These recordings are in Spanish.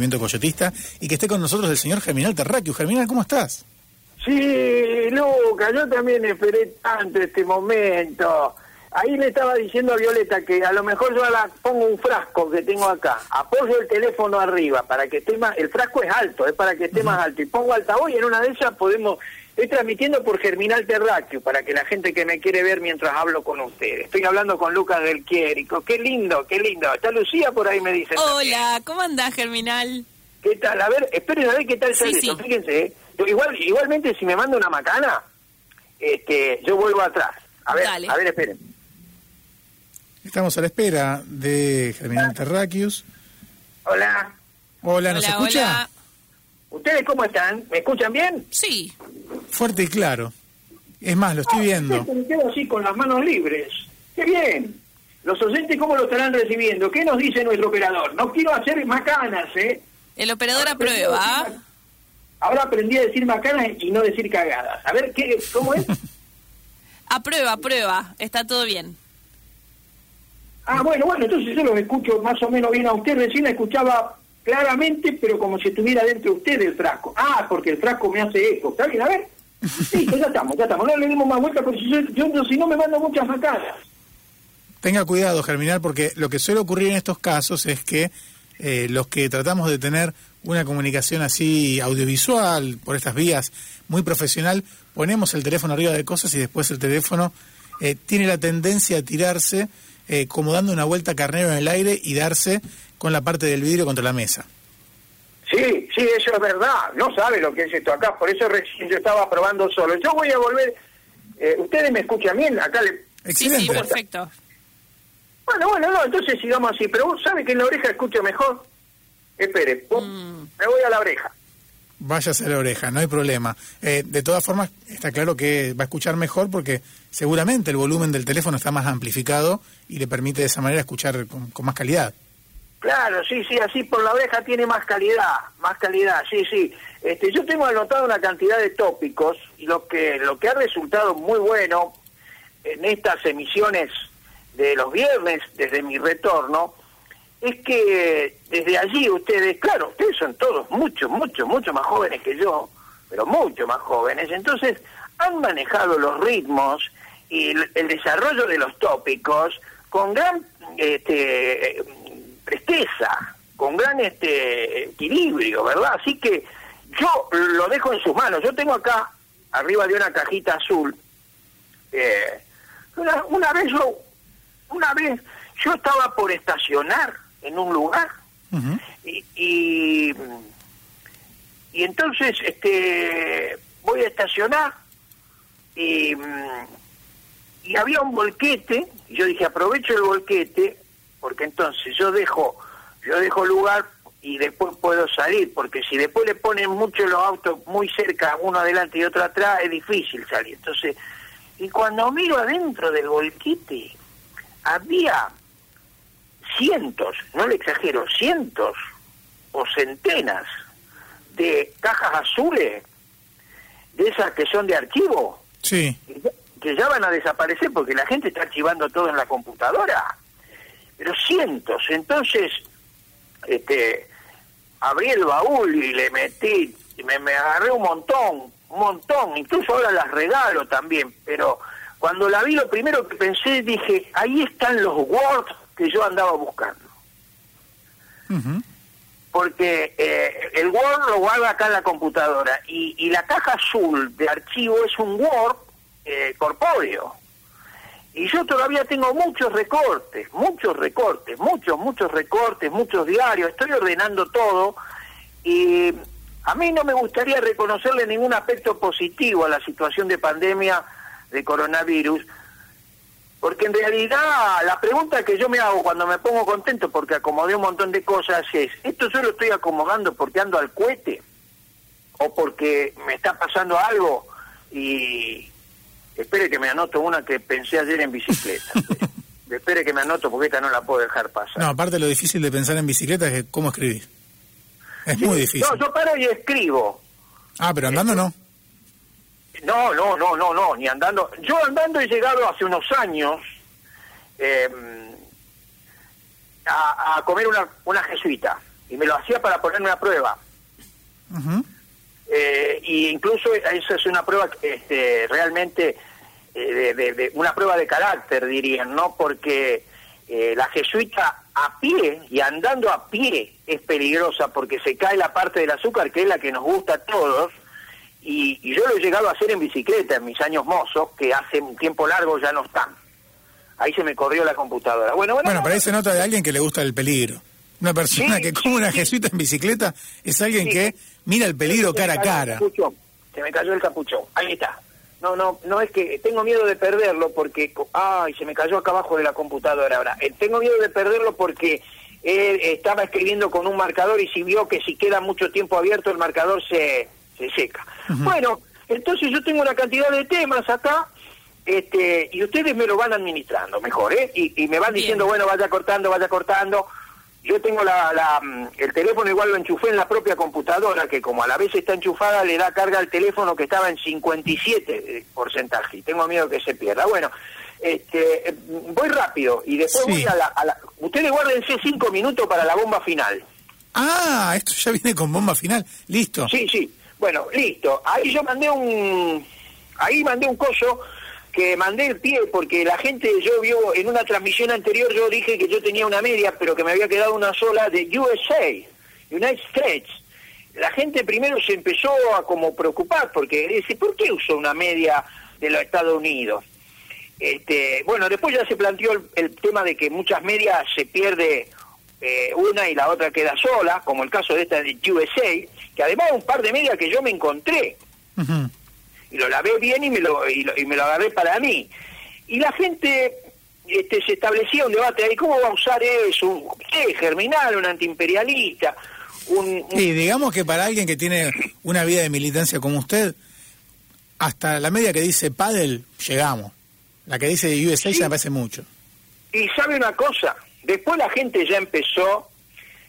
movimiento coyotista, y que esté con nosotros el señor Germinal Terráqueo. Germinal, ¿cómo estás? Sí, Luca, yo también esperé tanto este momento. Ahí le estaba diciendo a Violeta que a lo mejor yo la pongo un frasco que tengo acá, apoyo el teléfono arriba para que esté más, el frasco es alto, es para que esté más alto, y pongo altavoz y en una de esas podemos, estoy transmitiendo por Germinal Terráqueo para que la gente que me quiere ver mientras hablo con ustedes. Estoy hablando con Lucas del Quiérico, qué lindo, qué lindo. Está Lucía por ahí me dice. Hola, ¿cómo andás, Germinal? ¿Qué tal? A ver, esperen a ver qué tal sale Sí, sí. fíjense, ¿eh? Igual, igualmente si me manda una macana, este, yo vuelvo atrás. A ver, Dale. a ver, esperen. Estamos a la espera de Germinal Terráqueos. Hola. Hola, ¿nos hola, escucha? hola. ¿Ustedes cómo están? ¿Me escuchan bien? Sí, Fuerte y claro. Es más, lo estoy viendo. Me quedo así con las manos libres. ¡Qué bien! Los oyentes, ¿cómo lo estarán recibiendo? ¿Qué nos dice nuestro operador? No quiero hacer macanas, ¿eh? el operador Ahora aprueba. Ahora aprendí a decir macanas y no decir cagadas. A ver, ¿qué, ¿cómo es? Aprueba, aprueba. Está todo bien. Ah, bueno, bueno, entonces yo los escucho más o menos bien a usted. Recién la escuchaba claramente, pero como si estuviera dentro de usted el frasco. Ah, porque el frasco me hace eco. ¿Está? A ver. Listo, ya estamos, ya estamos. No le dimos más vueltas porque yo, yo- si no me mando muchas macanas. Tenga cuidado, Germinal, porque lo que suele ocurrir en estos casos es que eh, los que tratamos de tener una comunicación así audiovisual, por estas vías, muy profesional, ponemos el teléfono arriba de cosas y después el teléfono eh, tiene la tendencia a tirarse eh, como dando una vuelta carnero en el aire y darse con la parte del vidrio contra la mesa. Sí, sí, eso es verdad. No sabe lo que es esto acá, por eso recién yo estaba probando solo. Yo voy a volver. eh, ¿Ustedes me escuchan bien? Acá le... Sí, Excelente. sí, perfecto. Bueno, bueno, no, entonces sigamos así. Pero vos sabe que en la oreja escucho mejor. Espere, pum, Mm. me voy a la oreja. Váyase a la oreja, no hay problema. Eh, de todas formas, está claro que va a escuchar mejor porque seguramente el volumen del teléfono está más amplificado y le permite de esa manera escuchar con, con más calidad. Claro, sí, sí, así por la oreja tiene más calidad, más calidad, sí, sí. Este, yo tengo anotado una cantidad de tópicos lo que lo que ha resultado muy bueno en estas emisiones de los viernes desde mi retorno es que desde allí ustedes, claro, ustedes son todos mucho, mucho, mucho más jóvenes que yo, pero mucho más jóvenes, entonces han manejado los ritmos y el, el desarrollo de los tópicos con gran este, presteza, con gran este equilibrio, ¿verdad? Así que yo lo dejo en sus manos. Yo tengo acá, arriba de una cajita azul, eh, una, una vez yo, una vez yo estaba por estacionar en un lugar y, y, y entonces este voy a estacionar y, mm, y había un volquete y yo dije aprovecho el volquete porque entonces yo dejo yo dejo lugar y después puedo salir porque si después le ponen mucho los autos muy cerca uno adelante y otro atrás es difícil salir entonces y cuando miro adentro del volquete había cientos, no le exagero, cientos o centenas de cajas azules, de esas que son de archivo, Sí, que ya- que ya van a desaparecer porque la gente está archivando todo en la computadora. Pero cientos. Entonces, este, abrí el baúl y le metí, y me, me agarré un montón, un montón. Incluso ahora las regalo también. Pero cuando la vi, lo primero que pensé, dije, ahí están los Word que yo andaba buscando. Porque eh, el Word lo guarda acá en la computadora y, y la caja azul de archivo es un Word eh, corpóreo. Y yo todavía tengo muchos recortes, muchos recortes, muchos, muchos recortes, muchos diarios, estoy ordenando todo y a mí no me gustaría reconocerle ningún aspecto positivo a la situación de pandemia de coronavirus, porque en realidad la pregunta que yo me hago cuando me pongo contento porque acomodé un montón de cosas es, ¿esto yo lo estoy acomodando porque ando al cohete? ¿O porque me está pasando algo? Y espere que me anoto una que pensé ayer en bicicleta. espere que me anoto porque esta no la puedo dejar pasar. No, aparte lo difícil de pensar en bicicleta es que cómo escribir. Es muy difícil. No, yo paro y escribo. Ah, pero andando no. No, no, no, no, no, ni andando. Yo andando he llegado hace unos años eh, a, a comer una, una jesuita. y me lo hacía para ponerme una prueba. Eh, y incluso eso es una prueba este, realmente eh, de, una prueba de carácter dirían no porque eh, la jesuita a pie y andando a pie es peligrosa porque se cae la parte del azúcar que es la que nos gusta a todos. Y, yo lo he llegado a hacer en bicicleta en mis años mozos que hace un tiempo largo ya no están. Ahí se me corrió la computadora. Bueno bueno, bueno pero ahí se nota de alguien que le gusta el peligro. Una persona que como una jesuita en bicicleta es alguien que mira el peligro cara a cara. Se me cayó el capuchón. Ahí está. No, no, no es que tengo miedo de perderlo porque, ay, se me cayó acá abajo de la computadora ahora. Eh, tengo miedo de perderlo porque él estaba escribiendo con un marcador y si vio que si queda mucho tiempo abierto el marcador se, se seca. Bueno, entonces yo tengo una cantidad de temas acá este, y ustedes me lo van administrando mejor, ¿eh? Y, me van diciendo, bueno, vaya cortando, vaya cortando yo tengo la, mm, el teléfono igual lo enchufé en la propia computadora, que como a la vez está enchufada, le da carga al teléfono que estaba en 57 eh, porcentaje, y tengo miedo que se pierda. Bueno, este, eh, voy rápido, y después voy a la, Ustedes guárdense cinco minutos para la bomba final. Ah, esto ya viene con bomba final, listo. Sí, sí, bueno, listo. Ahí yo mandé un... Ahí mandé un coso que mandé el pie porque la gente, yo vio en una transmisión anterior, yo dije que yo tenía una media, pero que me había quedado una sola de USA, United States. La gente primero se empezó a como preocupar porque dice, ¿por qué uso una media de los Estados Unidos? Este, bueno, después ya se planteó el, tema de que muchas medias se pierde eh, una y la otra queda sola, como el caso de esta de USA, que además un par de medias que yo me encontré y lo lavé bien y me lo, y, me lo agarré para mí. Y la gente este, se establecía un debate ahí, ¿cómo va a usar eso? ¿Qué? Germinal, un antiimperialista. Un, Sí, digamos que para alguien que tiene una vida de militancia como usted, hasta la media que dice Paddle, llegamos. La que dice USA ya me parece mucho. Y sabe una cosa, después la gente ya empezó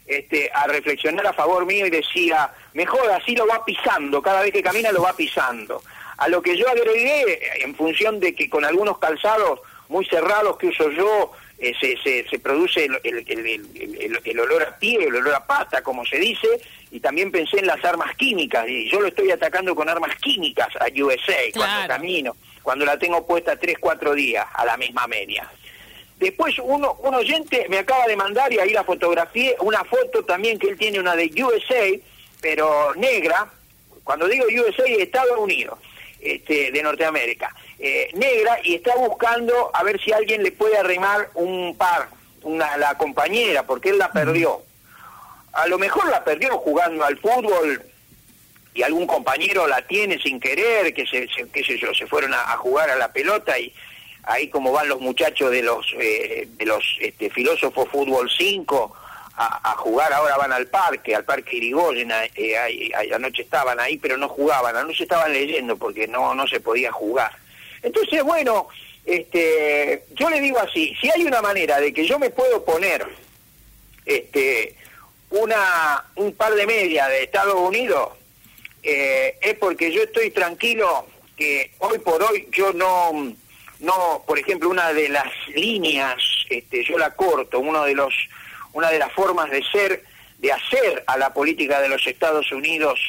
este, a reflexionar a favor mío y decía, mejor así lo va pisando, cada vez que camina lo va pisando. A lo que yo agregué, en función de que con algunos calzados muy cerrados que uso yo, eh, se, se, produce el, el, el, olor a pie, el olor a pata, como se dice, y también pensé en las armas químicas, y yo lo estoy atacando con armas químicas a USA cuando camino, cuando la tengo puesta tres, cuatro días a la misma media. Después uno, un oyente me acaba de mandar, y ahí la fotografía, una foto también que él tiene, una de USA, pero negra, cuando digo USA, Estados Unidos este, de Norteamérica, eh, negra, y está buscando a ver si alguien le puede arrimar un par, una, la compañera, porque él la perdió. A lo mejor la perdió jugando al fútbol y algún compañero la tiene sin querer, que se, qué sé yo, se fueron a, jugar a la pelota y ahí como van los muchachos de los eh, de los este, filósofos fútbol 5 a, jugar, ahora van al parque, al parque Irigoyen, eh, anoche estaban ahí, pero no jugaban, anoche estaban leyendo porque no, no se podía jugar. Entonces, bueno, este, yo le digo así, si hay una manera de que yo me puedo poner este, una, un par de media de Estados Unidos, eh, es porque yo estoy tranquilo que hoy por hoy yo no, no, por ejemplo, una de las líneas, este, yo la corto, uno de los una de las formas de ser, de hacer a la política de los Estados Unidos,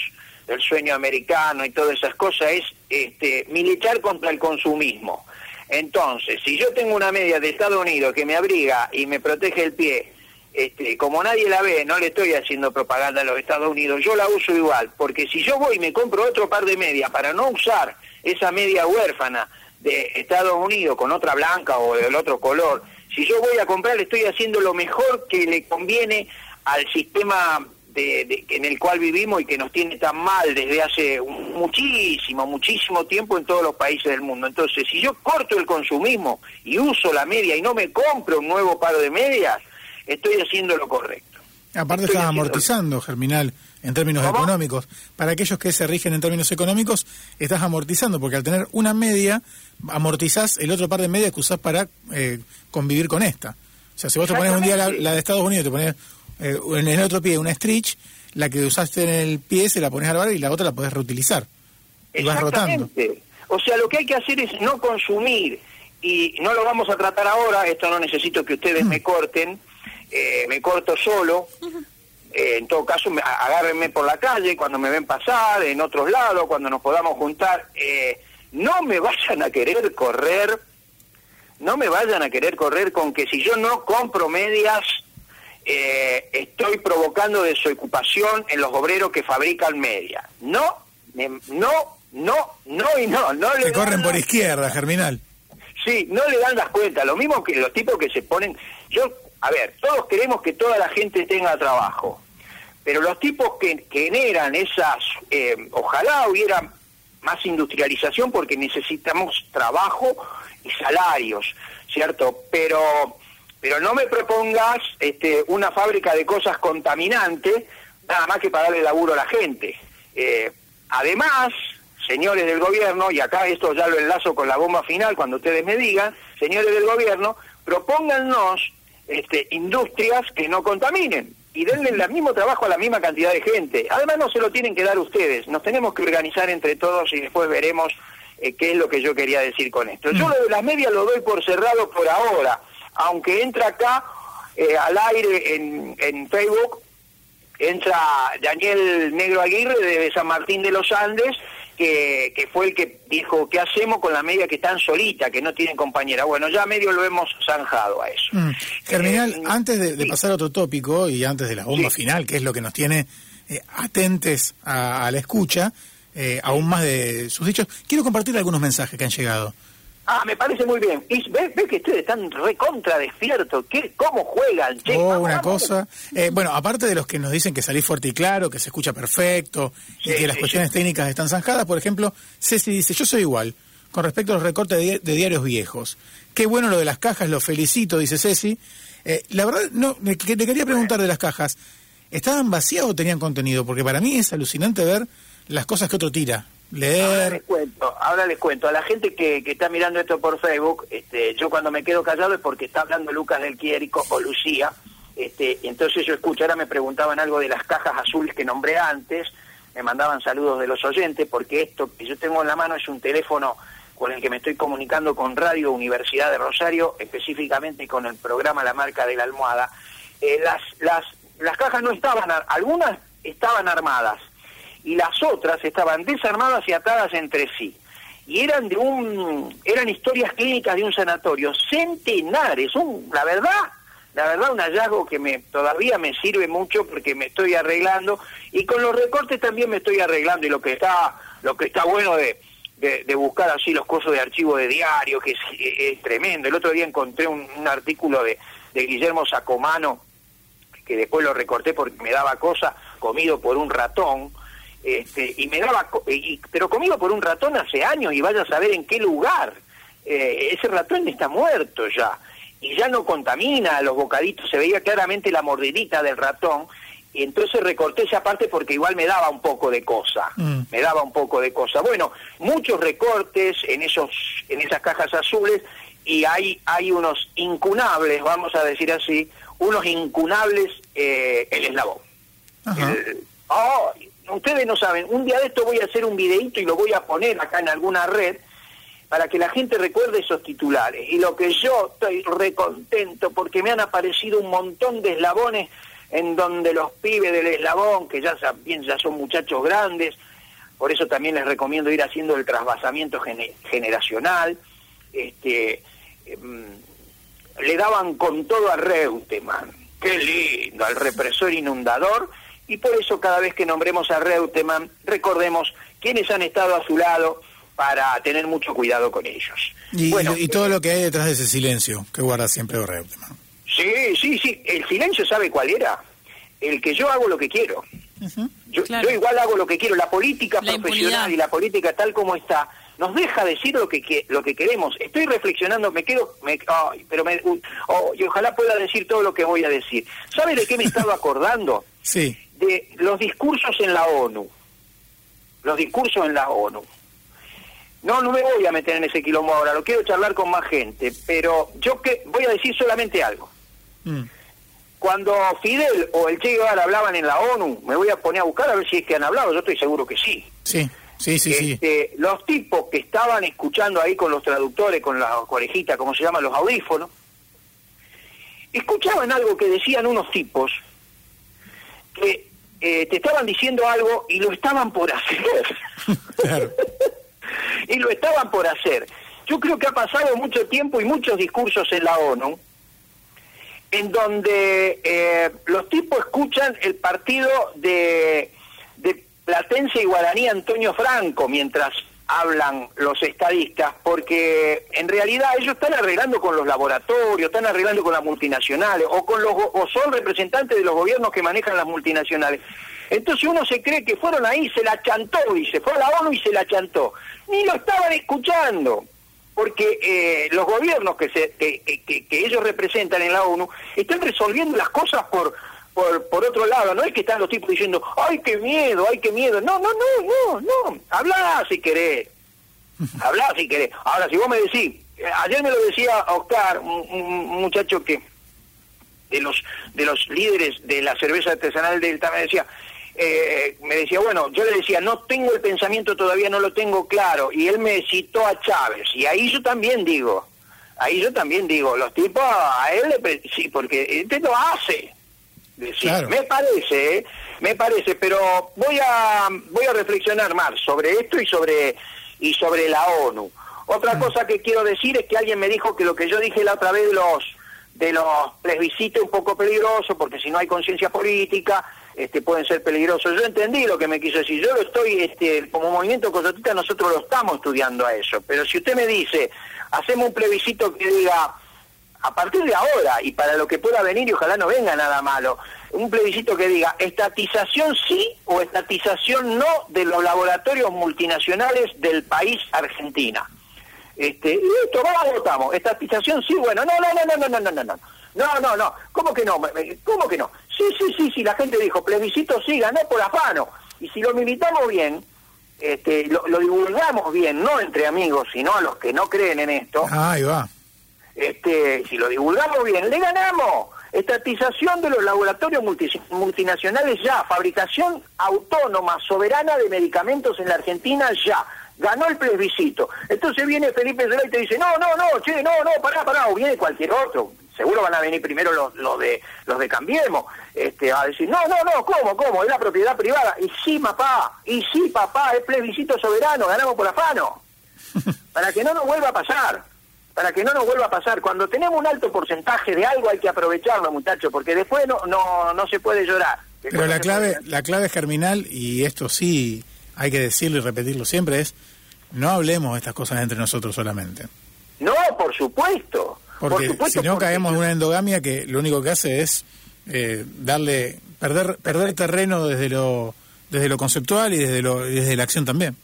del sueño americano y todas esas cosas, es este, militar contra el consumismo. Entonces, si yo tengo una media de Estados Unidos que me abriga y me protege el pie, este, como nadie la ve, no le estoy haciendo propaganda a los Estados Unidos, yo la uso igual, porque si yo voy y me compro otro par de medias para no usar esa media huérfana de Estados Unidos con otra blanca o del otro color, si yo voy a comprar, estoy haciendo lo mejor que le conviene al sistema de, en el cual vivimos y que nos tiene tan mal desde hace muchísimo, muchísimo tiempo en todos los países del mundo. Entonces, si yo corto el consumismo y uso la media y no me compro un nuevo par de medias, estoy haciendo lo correcto. Aparte estás amortizando, Germinal, en términos económicos. Para aquellos que se rigen en términos económicos, estás amortizando, porque al tener una media, amortizás el otro par de medias que usás para eh, convivir con esta. O sea, si vos te pones un día la, de Estados Unidos, te pones eh, en el otro pie una stretch, la que usaste en el pie se la pones al bar y la otra la podés reutilizar. Y vas rotando. O sea, lo que hay que hacer es no consumir, y no lo vamos a tratar ahora, esto no necesito que ustedes mm. me corten, eh, me corto solo, eh, en todo caso, agárrenme por la calle cuando me ven pasar, en otros lados, cuando nos podamos juntar. Eh, no me vayan a querer correr, no me vayan a querer correr con que si yo no compro medias, eh, estoy provocando desocupación en los obreros que fabrican medias. No, no, no, no y no. no le corren por izquierda, Germinal. Sí, no le dan las cuentas. Lo mismo que los tipos que se ponen... Yo, a ver, todos queremos que toda la gente tenga trabajo. Pero los tipos que, generan esas... Eh, ojalá hubiera más industrialización porque necesitamos trabajo y salarios, ¿cierto? Pero pero no me propongas este, una fábrica de cosas contaminantes, nada más que para darle laburo a la gente. Eh, además, señores del gobierno, y acá esto ya lo enlazo con la bomba final cuando ustedes me digan, señores del gobierno, propóngannos este, industrias que no contaminen y denle el mismo trabajo a la misma cantidad de gente. Además no se lo tienen que dar ustedes, nos tenemos que organizar entre todos y después veremos eh, qué es lo que yo quería decir con esto. Yo mm. lo de las medias lo doy por cerrado por ahora aunque entra acá eh, al aire en, en Facebook, entra Daniel Negro Aguirre de San Martín de los Andes, que, que, fue el que dijo, ¿qué hacemos con la media que están solita, que no tienen compañera? Bueno, ya medio lo hemos zanjado a eso. Mm. Germinal, eh, antes de, pasar a otro tópico y antes de la bomba final, que es lo que nos tiene eh, atentes a, la escucha, aún más de sus dichos, quiero compartir algunos mensajes que han llegado. Ah, me parece muy bien. Y ve, que ustedes están recontra despiertos. ¿Qué, ¿Cómo juegan? oh, una cosa. Eh, bueno, aparte de los que nos dicen que salís fuerte y claro, que se escucha perfecto y que las cuestiones técnicas están zanjadas, por ejemplo, Ceci dice, yo soy igual con respecto a los recortes de, diarios viejos. Qué bueno lo de las cajas, lo felicito, dice Ceci. Eh, la verdad, no, le quería preguntar de las cajas, ¿estaban vacías o tenían contenido? Porque para mí es alucinante ver las cosas que otro tira. Ahora les cuento, ahora les cuento. A la gente que, que está mirando esto por Facebook, este, yo cuando me quedo callado es porque está hablando Lucas del Quiérico o Lucía. Este, entonces yo escucho, ahora me preguntaban algo de las cajas azules que nombré antes, me mandaban saludos de los oyentes, porque esto que yo tengo en la mano es un teléfono con el que me estoy comunicando con Radio Universidad de Rosario, específicamente con el programa La Marca de la Almohada. Eh, las, las, las cajas no estaban, algunas estaban armadas, y las otras estaban desarmadas y atadas entre sí. Y eran de un, eran historias clínicas de un sanatorio, centenares, un, la verdad, la verdad un hallazgo que me todavía me sirve mucho porque me estoy arreglando y con los recortes también me estoy arreglando y lo que está, lo que está bueno de, de, buscar así los cursos de archivo de diario, que es, tremendo. El otro día encontré un, un artículo de, de Guillermo Sacomano, que después lo recorté porque me daba cosa, comido por un ratón, este, y me daba, y, pero comido por un ratón hace años y vaya a saber en qué lugar. Eh, ese ratón está muerto ya y ya no contamina los bocaditos, se veía claramente la mordidita del ratón y entonces recorté esa parte porque igual me daba un poco de cosa, mm. me daba un poco de cosa. Bueno, muchos recortes en esos en esas cajas azules y hay hay unos incunables, vamos a decir así, unos incunables eh, el eslabón. Ustedes no saben, un día de esto voy a hacer un videito y lo voy a poner acá en alguna red para que la gente recuerde esos titulares. Y lo que yo estoy recontento porque me han aparecido un montón de eslabones en donde los pibes del eslabón, que ya, bien, ya son muchachos grandes, por eso también les recomiendo ir haciendo el trasvasamiento generacional, este, em, le daban con todo a Reutemann, qué lindo, al represor inundador, y por eso cada vez que nombremos a Reutemann, recordemos quiénes han estado a su lado para tener mucho cuidado con ellos. Y, bueno, y, todo lo que hay detrás de ese silencio que guarda siempre Reutemann. Sí, sí, sí. El silencio, ¿sabe cuál era? El que yo hago lo que quiero. yo, igual hago lo que quiero. La política profesional y la política tal como está nos deja decir lo que, lo que queremos. Estoy reflexionando, me quedo, me, pero me, oh, y ojalá pueda decir todo lo que voy a decir. ¿Sabe de qué me estaba acordando? sí de los discursos en la ONU. Los discursos en la ONU. No, no me voy a meter en ese quilombo ahora, lo quiero charlar con más gente, pero yo que voy a decir solamente algo. Mm. Cuando Fidel o el Che Guevara hablaban en la ONU, me voy a poner a buscar a ver si es que han hablado, yo estoy seguro que sí. Sí, sí, sí, sí. Este, los tipos que estaban escuchando ahí con los traductores, con la orejitas, como se llaman los audífonos, escuchaban algo que decían unos tipos que eh, te estaban diciendo algo y lo estaban por hacer. y lo estaban por hacer. Yo creo que ha pasado mucho tiempo y muchos discursos en la ONU en donde eh, los tipos escuchan el partido de, de Platense y Guaraní Antonio Franco mientras hablan los estadistas, porque en realidad ellos están arreglando con los laboratorios, están arreglando con las multinacionales, o con los o son representantes de los gobiernos que manejan las multinacionales. Entonces uno se cree que fueron ahí, se la chantó, dice, fue a la ONU y se la chantó. Ni lo estaban escuchando, porque eh, los gobiernos que, se, que, que, que ellos representan en la ONU están resolviendo las cosas por por, por otro lado, no es que están los tipos diciendo, ay, qué miedo, ay, qué miedo. No, no, no, no, no. Habla si querés. Habla si querés. Ahora, si vos me decís, eh, ayer me lo decía Oscar, un, muchacho que de los de los líderes de la cerveza artesanal Delta, me decía, eh, me decía, bueno, yo le decía, no tengo el pensamiento todavía, no lo tengo claro. Y él me citó a Chávez. Y ahí yo también digo, ahí yo también digo, los tipos, a él le... Sí, porque este lo hace me parece, ¿eh? me parece, pero voy a voy a reflexionar más sobre esto y sobre y sobre la ONU. Otra mm. cosa que quiero decir es que alguien me dijo que lo que yo dije la otra vez de los de los plebiscitos es un poco peligroso porque si no hay conciencia política este pueden ser peligrosos. Yo entendí lo que me quiso decir. Yo lo estoy este como movimiento cosotita nosotros lo estamos estudiando a eso, pero si usted me dice, hacemos un plebiscito que diga a partir de ahora y para lo que pueda venir y ojalá no venga nada malo, un plebiscito que diga estatización sí o estatización no de los laboratorios multinacionales del país Argentina. Este, y esto, vamos, votamos. Estatización sí, bueno, no, no, no, no, no, no, no, no. No, no, no. ¿Cómo que no? ¿Cómo que no? Sí, sí, sí, sí, la gente dijo, plebiscito sí, ganó por afano. Y si lo militamos bien, este, lo, lo divulgamos bien, no entre amigos, sino a los que no creen en esto. Ah, ahí va este, si lo divulgamos bien, le ganamos. Estatización de los laboratorios multinacionales ya, fabricación autónoma, soberana de medicamentos en la Argentina ya. Ganó el plebiscito. Entonces viene Felipe Zelay y te dice, no, no, no, che, no, no, pará, pará, o viene cualquier otro. Seguro van a venir primero los, los de los de Cambiemos, este, a decir, no, no, no, ¿cómo, cómo? Es la propiedad privada. Y sí, papá, y sí, papá, es plebiscito soberano, ganamos por afano. Para que no nos vuelva a pasar para que no nos vuelva a pasar. Cuando tenemos un alto porcentaje de algo hay que aprovecharlo, muchachos, porque después no, no, no se puede llorar. Pero la clave, la clave germinal, y esto sí hay que decirlo y repetirlo siempre, es no hablemos de estas cosas entre nosotros solamente. No, por supuesto. Porque si no caemos en una endogamia que lo único que hace es eh, darle, perder, perder terreno desde lo, desde lo conceptual y desde, lo, desde la acción también.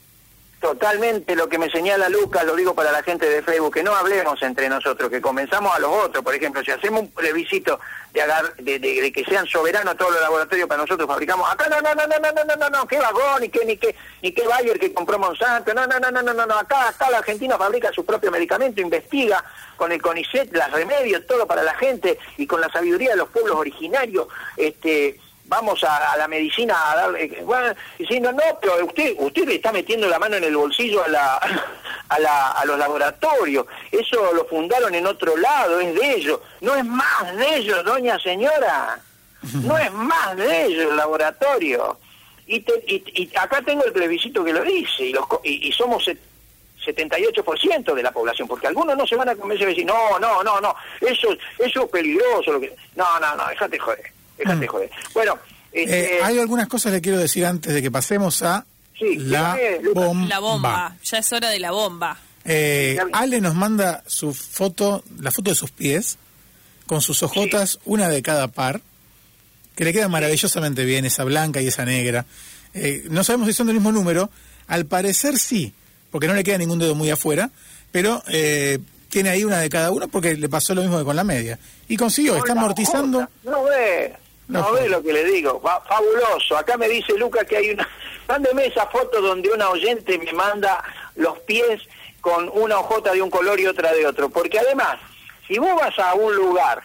Totalmente lo que me señala Lucas, lo digo para la gente de Facebook, que no hablemos entre nosotros, que comenzamos a los otros. Por ejemplo, si hacemos un plebiscito de, que sean soberanos todos los laboratorios para nosotros fabricamos, acá no, no, no, no, no, no, no, no, no, qué vagón, ni qué, ni qué, ni qué Bayer que compró Monsanto, no, no, no, no, no, no, no, acá, acá la Argentina fabrica su propio medicamento, investiga con el CONICET, las remedios, todo para la gente y con la sabiduría de los pueblos originarios, este vamos a, la medicina a darle, bueno, diciendo, no, pero usted, usted le está metiendo la mano en el bolsillo a, la, a, la, a los laboratorios, eso lo fundaron en otro lado, es de ellos, no es más de ellos, doña señora, no es más de ellos el laboratorio. Y, y, acá tengo el plebiscito que lo dice, y, los, y, somos 78% de la población, porque algunos no se van a convencer de decir, no, no, no, no, eso, eso es peligroso, lo que... no, no, no, déjate joder. Mm. Bueno, eh, este, hay algunas cosas que quiero decir antes de que pasemos a la, bomba. la bomba. Ya es hora de la bomba. Eh, Ale nos manda su foto, la foto de sus pies, con sus ojotas, una de cada par, que le queda maravillosamente bien, esa blanca y esa negra. Eh, no sabemos si son del mismo número, al parecer sí, porque no le queda ningún dedo muy afuera, pero tiene ahí una de cada uno porque le pasó lo mismo que con la media. Y consiguió, está amortizando. No ve. No, ve lo que le digo, fabuloso. Acá me dice Luca que hay una... Mándeme esa foto donde una oyente me manda los pies con una hojota de un color y otra de otro. Porque además, si vos vas a un lugar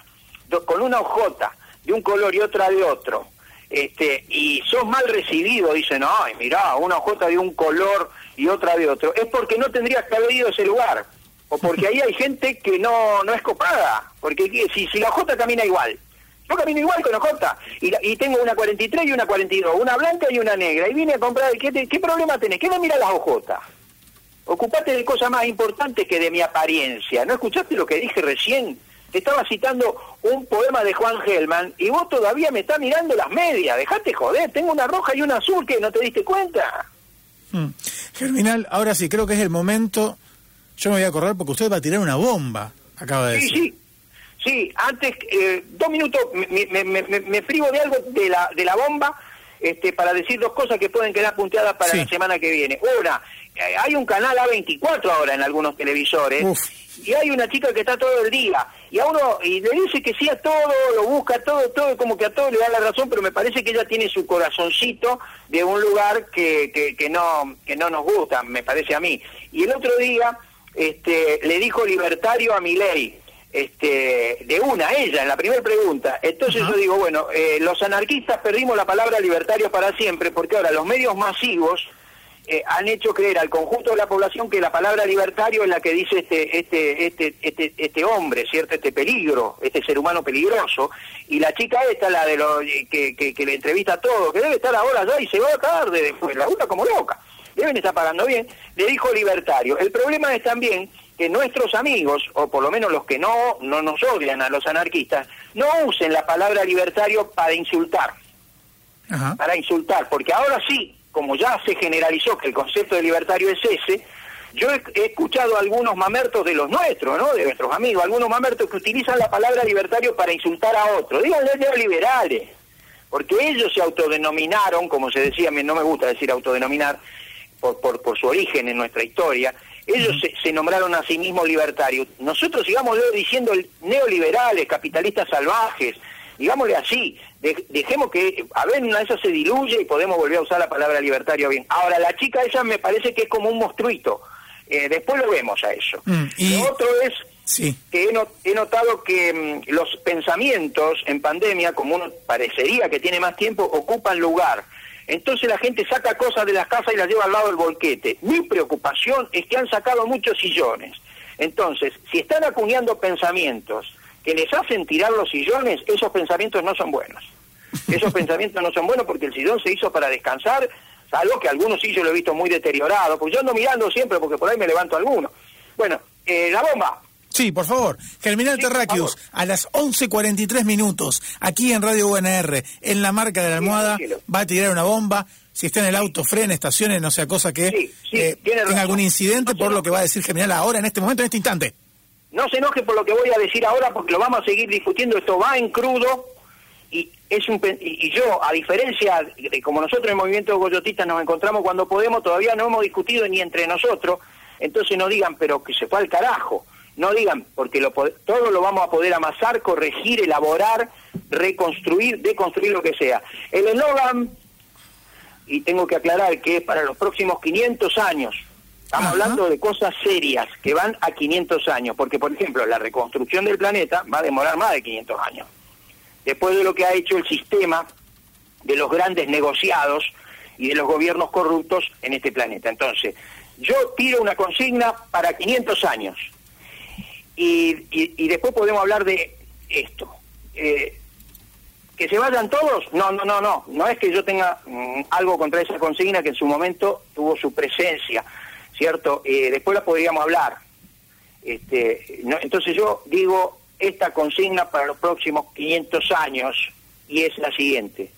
con una hojota de un color y otra de otro, este, y sos mal recibido, dicen, ay, mirá, una hojota de un color y otra de otro, es porque no tendrías que haber ido a ese lugar. O porque ahí hay gente que no, no es copada. Porque si, si la hojota camina igual, Yo camino igual con ojota y, y tengo una 43 y una 42, una blanca y una negra. Y vine a comprar, ¿qué, te- qué problema tenés? ¿Qué me mira las ojotas? Ocupate de cosas más importantes que de mi apariencia. ¿No escuchaste lo que dije recién? Estaba citando un poema de Juan Gelman y vos todavía me estás mirando las medias. Dejate joder, tengo una roja y una azul que no te diste cuenta. Mm. Germinal, ahora sí, creo que es el momento. Yo me voy a correr porque usted va a tirar una bomba, acaba de Sí, decir. sí. Sí, antes, eh, dos minutos, me, me, me, me- privo de algo de la, de la bomba este, para decir dos cosas que pueden quedar punteadas para Sí. la semana que viene. Una, eh, hay un canal A24 ahora en algunos televisores Uf. y hay una chica que está todo el día y a uno y le dice que sí a todo, lo busca todo, todo, como que a todo le da la razón, pero me parece que ella tiene su corazoncito de un lugar que, que, que no que no nos gusta, me parece a mí. Y el otro día este, le dijo libertario a Milei, este, de una, ella, en la primera pregunta. Entonces yo digo, bueno, eh, los anarquistas perdimos la palabra libertario para siempre, porque ahora los medios masivos eh, han hecho creer al conjunto de la población que la palabra libertario es la que dice este este este este este hombre, cierto, este peligro, este ser humano peligroso, y la chica esta, la de los que, que, que le entrevista a todos, que debe estar ahora ya y se va tarde después, la una como loca, deben estar pagando bien, le dijo libertario. El problema es también que nuestros amigos, o por lo menos los que no, no nos odian a los anarquistas, no usen la palabra libertario para insultar Ajá. para insultar, porque ahora sí, como ya se generalizó que el concepto de libertario es ese, yo he, he escuchado algunos mamertos de los nuestros, ¿no? De nuestros amigos, algunos mamertos que utilizan la palabra libertario para insultar a otros. Díganle neoliberales, porque ellos se autodenominaron, como se decía, no me gusta decir autodenominar, por, por, por su origen en nuestra historia, ellos se, se nombraron a sí mismos libertarios. Nosotros sigamos diciendo neoliberales, capitalistas salvajes, digámosle así, de- dejemos que, a ver, una de esas se diluye y podemos volver a usar la palabra libertario bien. Ahora, la chica esa me parece que es como un monstruito. Eh, después lo vemos a eso. Mm, y- Lo otro es Sí. que he, he notado que mm, los pensamientos en pandemia, como uno parecería que tiene más tiempo, ocupan lugar. Entonces la gente saca cosas de las casas y las lleva al lado del volquete. Mi preocupación es que han sacado muchos sillones. Entonces, si están acuñando pensamientos que les hacen tirar los sillones, esos pensamientos no son buenos. Esos pensamientos no son buenos porque el sillón se hizo para descansar, salvo que algunos sí yo lo he visto muy deteriorado, pues yo ando mirando siempre porque por ahí me levanto alguno. Bueno, eh, la bomba, Sí, por favor. Germinal Sí, Terráqueos, a las 11.43 minutos, aquí en Radio UNR, en la marca de la almohada, va a tirar una bomba. Si está en el auto, frene, estacione, no sea cosa que eh, tenga algún incidente No, por lo que va a decir Germinal ahora, en este momento, en este instante. No se enoje por lo que voy a decir ahora porque lo vamos a seguir discutiendo. Esto va en crudo y es un y, yo, a diferencia de como nosotros en Movimiento Goyotistas nos encontramos cuando podemos, todavía no hemos discutido ni entre nosotros. Entonces no digan, pero que se fue al carajo. No digan, porque lo, todo lo vamos a poder amasar, corregir, elaborar, reconstruir, deconstruir lo que sea. El eslogan, y tengo que aclarar que es para los próximos 500 años. Estamos Ajá. hablando de cosas serias que van a 500 años, porque por ejemplo la reconstrucción del planeta va a demorar más de 500 años. Después de lo que ha hecho el sistema de los grandes negociados y de los gobiernos corruptos en este planeta. Entonces, yo tiro una consigna para 500 años y, y- y después podemos hablar de esto. Eh, ¿Que se vayan todos? No, no, no, no. No es que yo tenga mm, algo contra esa consigna que en su momento tuvo su presencia, ¿cierto? Eh, después la podríamos hablar. Este, no, entonces yo digo esta consigna para los próximos 500 años y es la siguiente.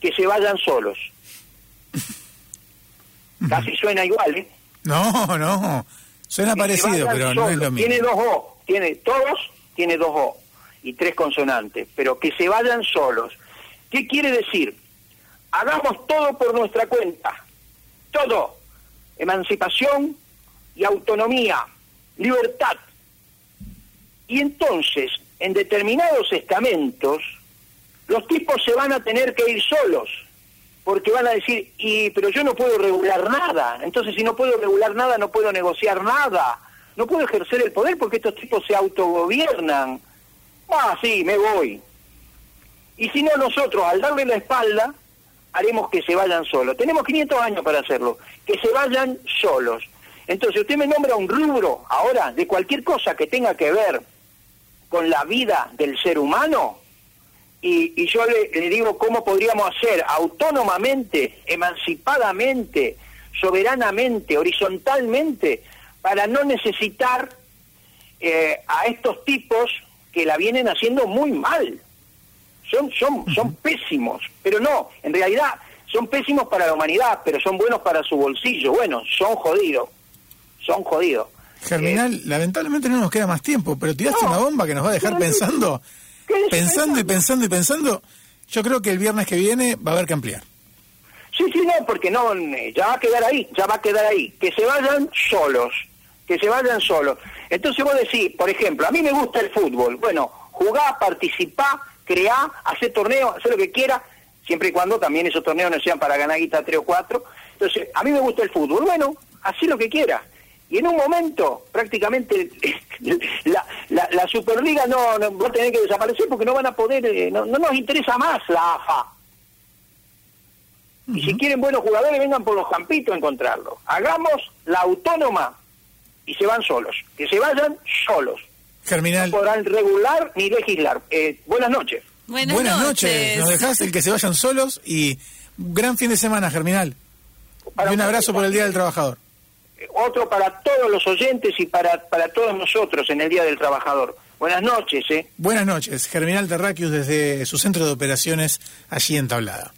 Que se vayan solos. Casi suena igual, ¿eh? No, no. Suena parecido, pero no es lo mismo. Tiene dos O, tiene todos, tiene dos O y tres consonantes, pero que se vayan solos. ¿Qué quiere decir? Hagamos todo por nuestra cuenta, todo. Emancipación y autonomía, libertad. Y entonces, en determinados estamentos, los tipos se van a tener que ir solos, porque van a decir, y pero yo no puedo regular nada, entonces si no puedo regular nada no puedo negociar nada, no puedo ejercer el poder porque estos tipos se autogobiernan. Ah, sí, me voy. Y si no nosotros, al darle la espalda, haremos que se vayan solos. Tenemos 500 años para hacerlo, que se vayan solos. Entonces usted me nombra un rubro ahora de cualquier cosa que tenga que ver con la vida del ser humano y, y yo le, le digo cómo podríamos hacer autónomamente, emancipadamente, soberanamente, horizontalmente, para no necesitar eh, a estos tipos que la vienen haciendo muy mal. Son, son, son pésimos, pero no, en realidad son pésimos para la humanidad, pero son buenos para su bolsillo. Bueno, son jodidos, son jodidos. Germinal, lamentablemente no nos queda más tiempo, pero tiraste No. una bomba que nos va a dejar pensando, ¿Qué es pensando y pensando y pensando. Yo creo que el viernes que viene va a haber que ampliar. Sí, sí, no, porque no, eh, ya va a quedar ahí, ya va a quedar ahí. Que se vayan solos, que se vayan solos. Entonces vos decís, por ejemplo, a mí me gusta el fútbol. Bueno, jugá, participá, creá, hacé torneos, hacé lo que quiera, siempre y cuando también esos torneos no sean para ganar guita 3 o 4. Entonces, a mí me gusta el fútbol. Bueno, hacé lo que quiera. Y en un momento, prácticamente, la, la, la Superliga no, no va a tener que desaparecer porque no van a poder, eh, no, no nos interesa más la AFA. Y si quieren buenos jugadores, vengan por los campitos a encontrarlos. Hagamos la autónoma y se van solos. Que se vayan solos. Germinal, No podrán regular ni legislar. Eh, buenas noches. Buenas, buenas noches. Nos dejás el que se vayan solos y gran fin de semana, Germinal. Para y un abrazo por el Día del. Trabajador. Otro para todos los oyentes y para, para todos nosotros en el Día del Trabajador. Buenas noches, ¿eh? Buenas noches, Germinal Terraquius desde su centro de operaciones allí en Tablada.